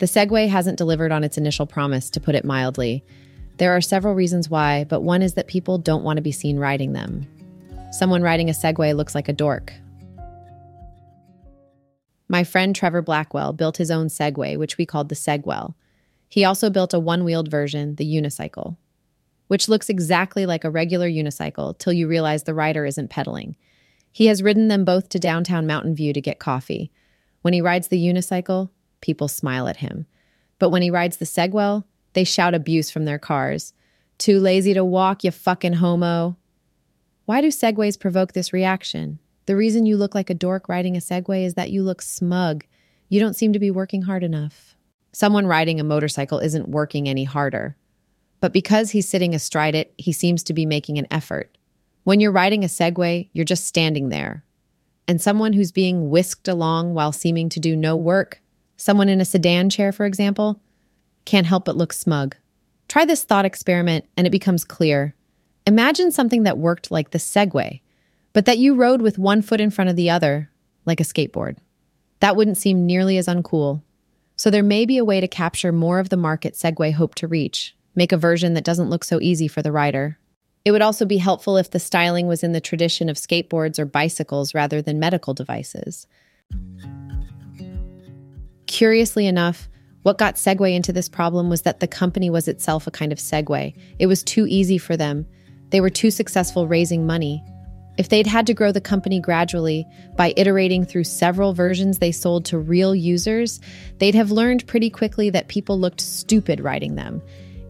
The Segway hasn't delivered on its initial promise, to put it mildly. There are several reasons why, but one is that people don't want to be seen riding them. Someone riding a Segway looks like a dork. My friend Trevor Blackwell built his own Segway, which we called the Segwell. He also built a one wheeled version, the Eunicycle, which looks exactly like a regular unicycle till you realize the rider isn't pedaling. He has ridden them both to downtown Mountain View to get coffee. When he rides the Eunicycle, people smile at him. But when he rides the Segwell, they shout abuse from their cars. Too lazy to walk, you fucking homo. Why do Segways provoke this reaction? The reason you look like a dork riding a Segway is that you look smug. You don't seem to be working hard enough. Someone riding a motorcycle isn't working any harder. But because he's sitting astride it, he seems to be making an effort. When you're riding a Segway, you're just standing there. And someone who's being whisked along while seeming to do no work someone in a sedan chair, for example, can't help but look smug. Try this thought experiment and it becomes clear. Imagine something that worked like the Segway, but that you rode with one foot in front of the other, like a skateboard. That wouldn't seem nearly as uncool. So there may be a way to capture more of the market Segway hoped to reach, make a version that doesn't look so easy for the rider. It would also be helpful if the styling was in the tradition of skateboards or bicycles rather than medical devices. Curiously enough, what got Segway into this problem was that the company was itself a kind of Segway. It was too easy for them. They were too successful raising money. If they'd had to grow the company gradually by iterating through several versions they sold to real users, they'd have learned pretty quickly that people looked stupid riding them.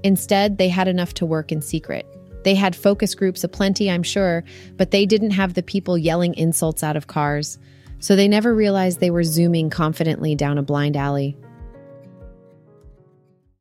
Instead, they had enough to work in secret. They had focus groups aplenty, I'm sure, but they didn't have the people yelling insults out of cars so they never realized they were zooming confidently down a blind alley.